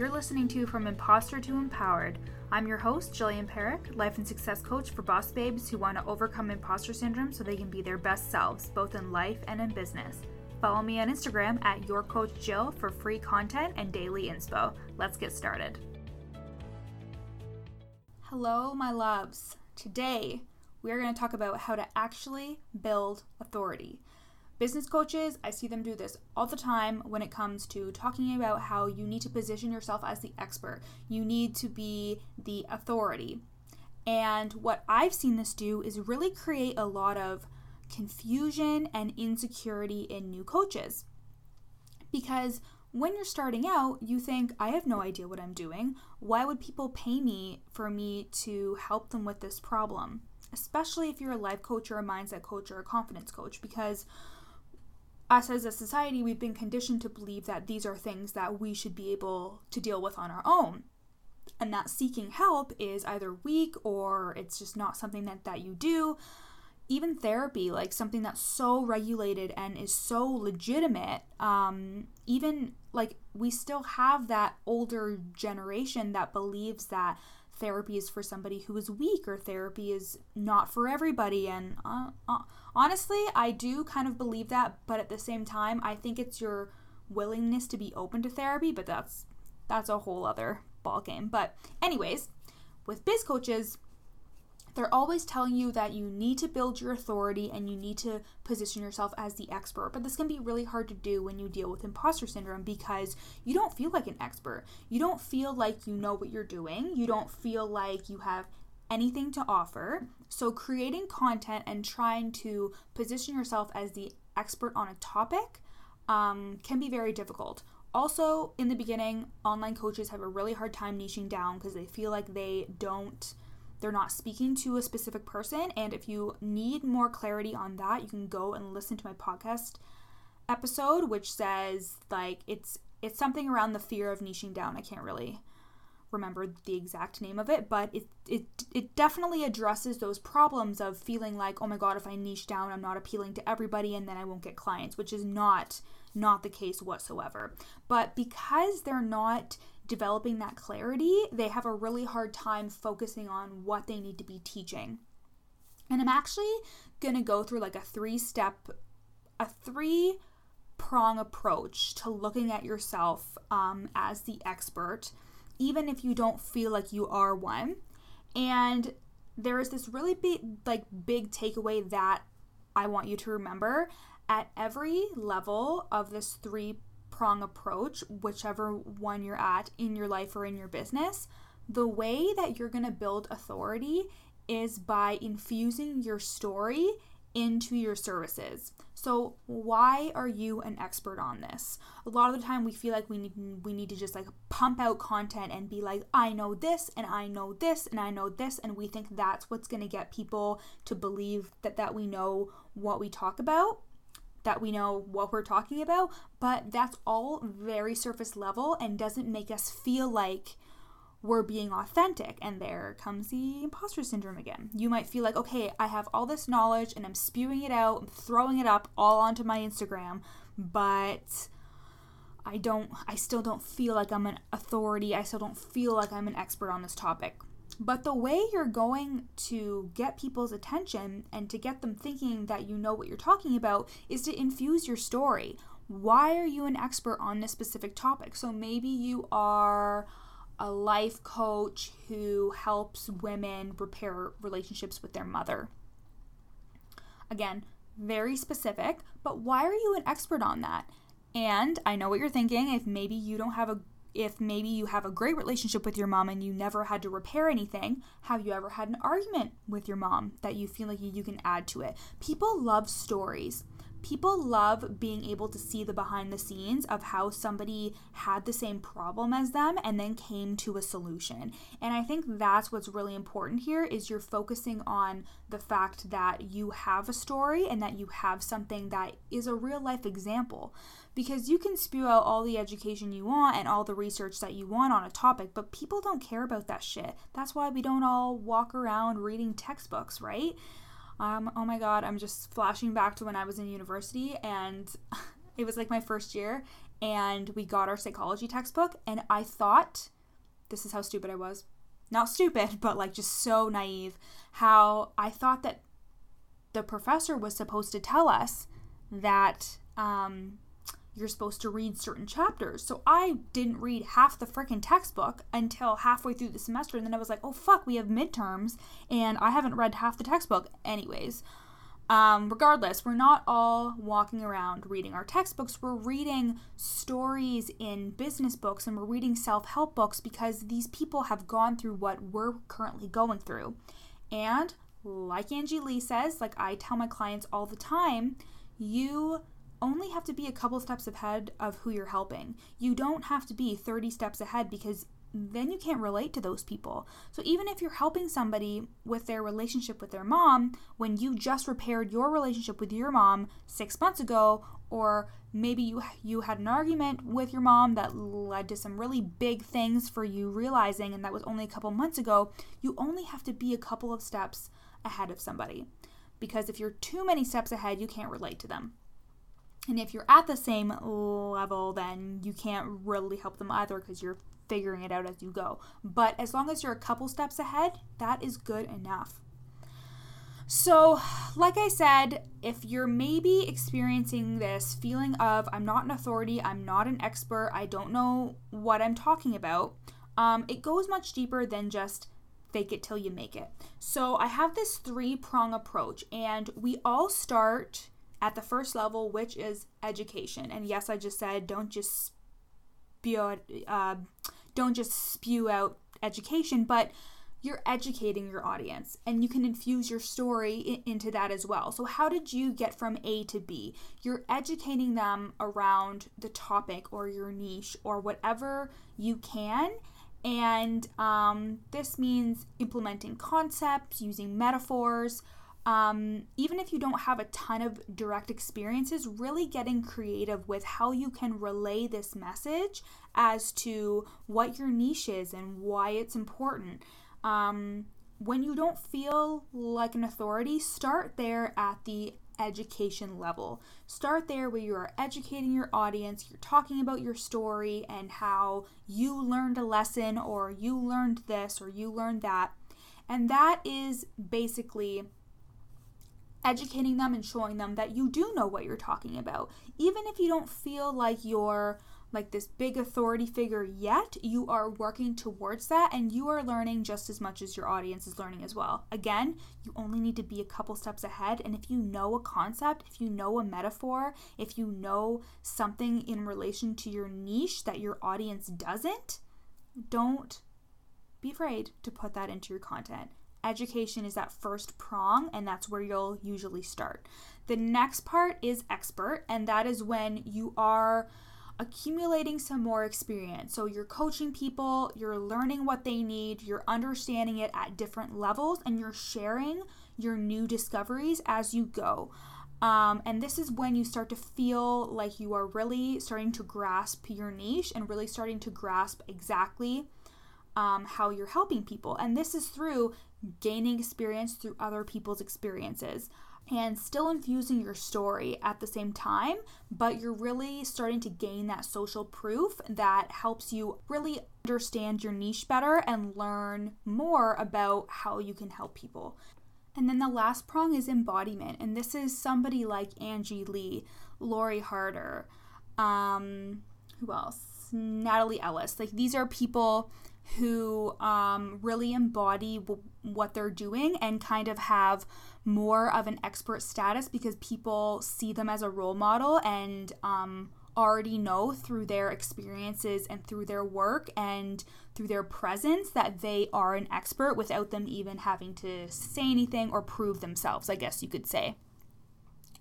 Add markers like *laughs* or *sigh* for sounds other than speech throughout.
You're listening to From Imposter to Empowered. I'm your host, Jillian Parekh, life and success coach for boss babes who want to overcome imposter syndrome so they can be their best selves, both in life and in business. Follow me on Instagram at Your Coach Jill for free content and daily inspo. Let's get started. Hello, my loves. Today, we are going to talk about how to actually build authority. Business coaches, I see them do this all the time when it comes to talking about how you need to position yourself as the expert. You need to be the authority. And what I've seen this do is really create a lot of confusion and insecurity in new coaches. Because when you're starting out, you think, I have no idea what I'm doing. Why would people pay me for me to help them with this problem? Especially if you're a life coach or a mindset coach or a confidence coach, because us as a society, we've been conditioned to believe that these are things that we should be able to deal with on our own. And that seeking help is either weak or it's just not something that, that you do. Even therapy, like something that's so regulated and is so legitimate, um, even like we still have that older generation that believes that therapy is for somebody who is weak or therapy is not for everybody. And uh, uh, honestly, I do kind of believe that, but at the same time, I think it's your willingness to be open to therapy, but that's that's a whole other ball game. But anyways, with biz coaches, they're always telling you that you need to build your authority and you need to position yourself as the expert. But this can be really hard to do when you deal with imposter syndrome because you don't feel like an expert. You don't feel like you know what you're doing. You don't feel like you have anything to offer. So, creating content and trying to position yourself as the expert on a topic um, can be very difficult. Also, in the beginning, online coaches have a really hard time niching down because they feel like they don't they're not speaking to a specific person. And if you need more clarity on that, you can go and listen to my podcast episode, which says like it's it's something around the fear of niching down. I can't really remember the exact name of it, but it it it definitely addresses those problems of feeling like, oh my god, if I niche down, I'm not appealing to everybody and then I won't get clients, which is not not the case whatsoever. But because they're not developing that clarity, they have a really hard time focusing on what they need to be teaching. And I'm actually going to go through like a three step, a three prong approach to looking at yourself um, as the expert, even if you don't feel like you are one. And there is this really big, like, big takeaway that I want you to remember at every level of this three prong approach, whichever one you're at in your life or in your business, the way that you're going to build authority is by infusing your story into your services. So, why are you an expert on this? A lot of the time we feel like we need we need to just like pump out content and be like I know this and I know this and I know this and we think that's what's going to get people to believe that that we know what we talk about that we know what we're talking about, but that's all very surface level and doesn't make us feel like we're being authentic. And there comes the imposter syndrome again. You might feel like, okay, I have all this knowledge and I'm spewing it out, I'm throwing it up all onto my Instagram, but I don't, I still don't feel like I'm an authority. I still don't feel like I'm an expert on this topic. But the way you're going to get people's attention and to get them thinking that you know what you're talking about is to infuse your story. Why are you an expert on this specific topic? So maybe you are a life coach who helps women repair relationships with their mother. Again, very specific, but why are you an expert on that? And I know what you're thinking if maybe you don't have a if maybe you have a great relationship with your mom and you never had to repair anything, have you ever had an argument with your mom that you feel like you can add to it? People love stories people love being able to see the behind the scenes of how somebody had the same problem as them and then came to a solution. And I think that's what's really important here is you're focusing on the fact that you have a story and that you have something that is a real life example. Because you can spew out all the education you want and all the research that you want on a topic, but people don't care about that shit. That's why we don't all walk around reading textbooks, right? Um, oh my god, I'm just flashing back to when I was in university and *laughs* it was like my first year and we got our psychology textbook. And I thought, this is how stupid I was. Not stupid, but like just so naive. How I thought that the professor was supposed to tell us that um, you're supposed to read certain chapters. So I didn't read half the freaking textbook until halfway through the semester. And then I was like, oh, fuck, we have midterms and I haven't read half the textbook. Anyways, um, regardless, we're not all walking around reading our textbooks. We're reading stories in business books and we're reading self help books because these people have gone through what we're currently going through. And like Angie Lee says, like I tell my clients all the time, you only have to be a couple steps ahead of who you're helping. You don't have to be 30 steps ahead because then you can't relate to those people. So even if you're helping somebody with their relationship with their mom when you just repaired your relationship with your mom 6 months ago or maybe you you had an argument with your mom that led to some really big things for you realizing and that was only a couple months ago, you only have to be a couple of steps ahead of somebody. Because if you're too many steps ahead, you can't relate to them. And if you're at the same level, then you can't really help them either because you're figuring it out as you go. But as long as you're a couple steps ahead, that is good enough. So, like I said, if you're maybe experiencing this feeling of I'm not an authority, I'm not an expert, I don't know what I'm talking about, um, it goes much deeper than just fake it till you make it. So, I have this three prong approach, and we all start at the first level, which is education. And yes, I just said don't just spew out, uh, don't just spew out education, but you're educating your audience and you can infuse your story into that as well. So, how did you get from A to B? You're educating them around the topic or your niche or whatever you can. And um, this means implementing concepts, using metaphors, um, even if you don't have a ton of direct experiences, really getting creative with how you can relay this message as to what your niche is and why it's important. Um, when you don't feel like an authority, start there at the education level. Start there where you are educating your audience, you're talking about your story and how you learned a lesson or you learned this or you learned that. And that is basically educating them and showing them that you do know what you're talking about. Even if you don't feel like you're like this big authority figure yet, you are working towards that and you are learning just as much as your audience is learning as well. Again, you only need to be a couple steps ahead. And if you know a concept, if you know a metaphor, if you know something in relation to your niche that your audience doesn't, don't be afraid to put that into your content education is that first prong, and that's where you'll usually start. The next part is expert, and that is when you are accumulating some more experience. So you're coaching people, you're learning what they need, you're understanding it at different levels, and you're sharing your new discoveries as you go. Um, and this is when you start to feel like you are really starting to grasp your niche and really starting to grasp exactly um, how you're helping people. And this is through gaining experience through other people's experiences and still infusing your story at the same time, but you're really starting to gain that social proof that helps you really understand your niche better and learn more about how you can help people. And then the last prong is embodiment, and this is somebody like Angie Lee, Lori Harder, um, who else? Natalie Ellis. Like these are people who um, really embody w- what they're doing and kind of have more of an expert status because people see them as a role model and um, already know through their experiences and through their work and through their presence that they are an expert without them even having to say anything or prove themselves, I guess you could say.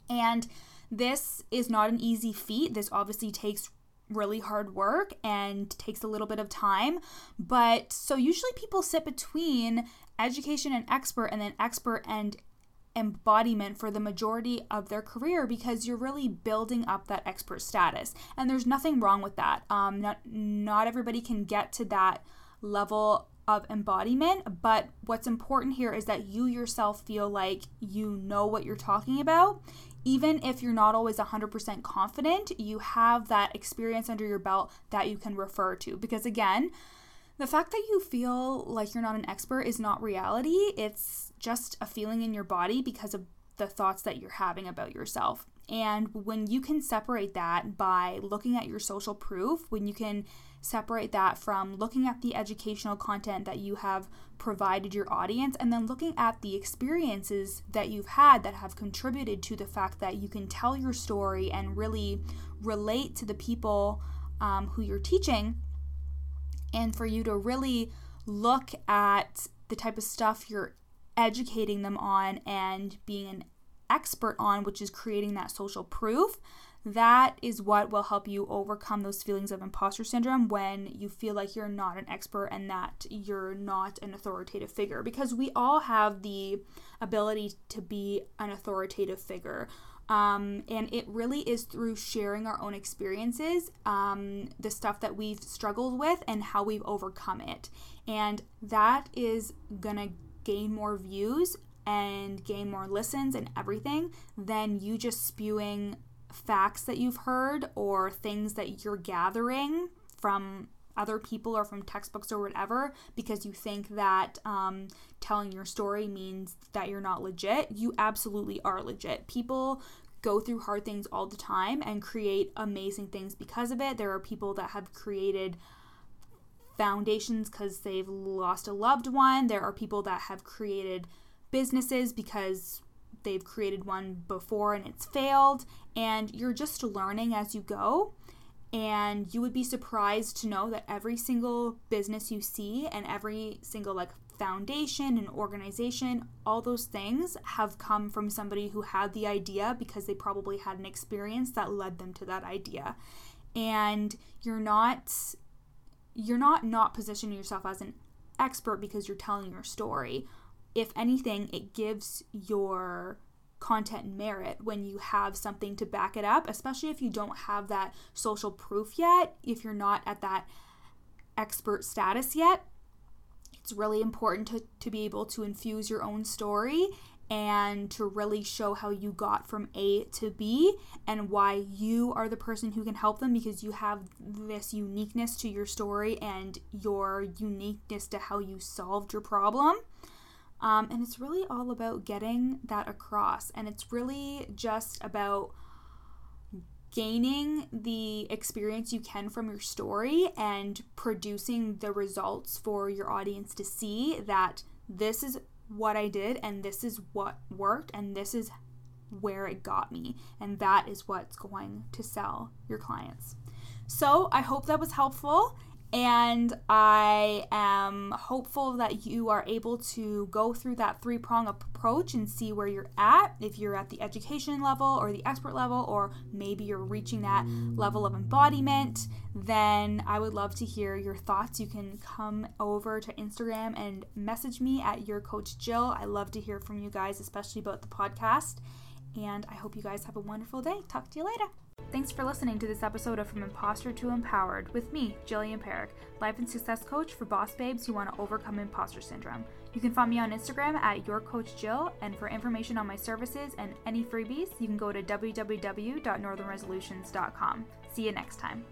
And this is not an easy feat. This obviously takes really hard work and takes a little bit of time. But so usually people sit between education and expert and then expert and embodiment for the majority of their career because you're really building up that expert status. And there's nothing wrong with that. Um, not, not everybody can get to that level of embodiment, but what's important here is that you yourself feel like you know what you're talking about even if you're not always 100% confident, you have that experience under your belt that you can refer to. Because again, the fact that you feel like you're not an expert is not reality. It's just a feeling in your body because of the thoughts that you're having about yourself. And when you can separate that by looking at your social proof, when you can separate that from looking at the educational content that you have provided your audience and then looking at the experiences that you've had that have contributed to the fact that you can tell your story and really relate to the people um, who you're teaching, and for you to really look at the type of stuff you're educating them on and being an expert on, which is creating that social proof, that is what will help you overcome those feelings of imposter syndrome when you feel like you're not an expert and that you're not an authoritative figure. Because we all have the ability to be an authoritative figure. Um, and it really is through sharing our own experiences, um, the stuff that we've struggled with, and how we've overcome it. And that is gonna gain more views and gain more listens and everything than you just spewing facts that you've heard or things that you're gathering from other people or from textbooks or whatever because you think that um, telling your story means that you're not legit. You absolutely are legit. People go through hard things all the time and create amazing things because of it. There are people that have created foundations because they've lost a loved one. There are people that have created businesses because they've created one before and it's failed. And you're just learning as you go. And you would be surprised to know that every single business you see and every single like foundation and organization, all those things have come from somebody who had the idea because they probably had an experience that led them to that idea. And you're not you're not not positioning yourself as an expert because you're telling your story. If anything, it gives your content merit when you have something to back it up, especially if you don't have that social proof yet, if you're not at that expert status yet it's really important to, to be able to infuse your own story and to really show how you got from A to B and why you are the person who can help them because you have this uniqueness to your story and your uniqueness to how you solved your problem. Um, and it's really all about getting that across. And it's really just about gaining the experience you can from your story and producing the results for your audience to see that this is what I did and this is what worked and this is where it got me. And that is what's going to sell your clients. So I hope that was helpful. And I am hopeful that you are able to go through that three prong approach and see where you're at. If you're at the education level or the expert level, or maybe you're reaching that level of embodiment, then I would love to hear your thoughts. You can come over to Instagram and message me at your coach Jill. I love to hear from you guys, especially about the podcast. And I hope you guys have a wonderful day. Talk to you later. Thanks for listening to this episode of From Imposter to Empowered with me, Jillian Parekh, life and success coach for boss babes who want to overcome imposter syndrome. You can find me on Instagram at yourcoachjill, and for information on my services and any freebies, you can go to www.northernresolutions.com. See you next time.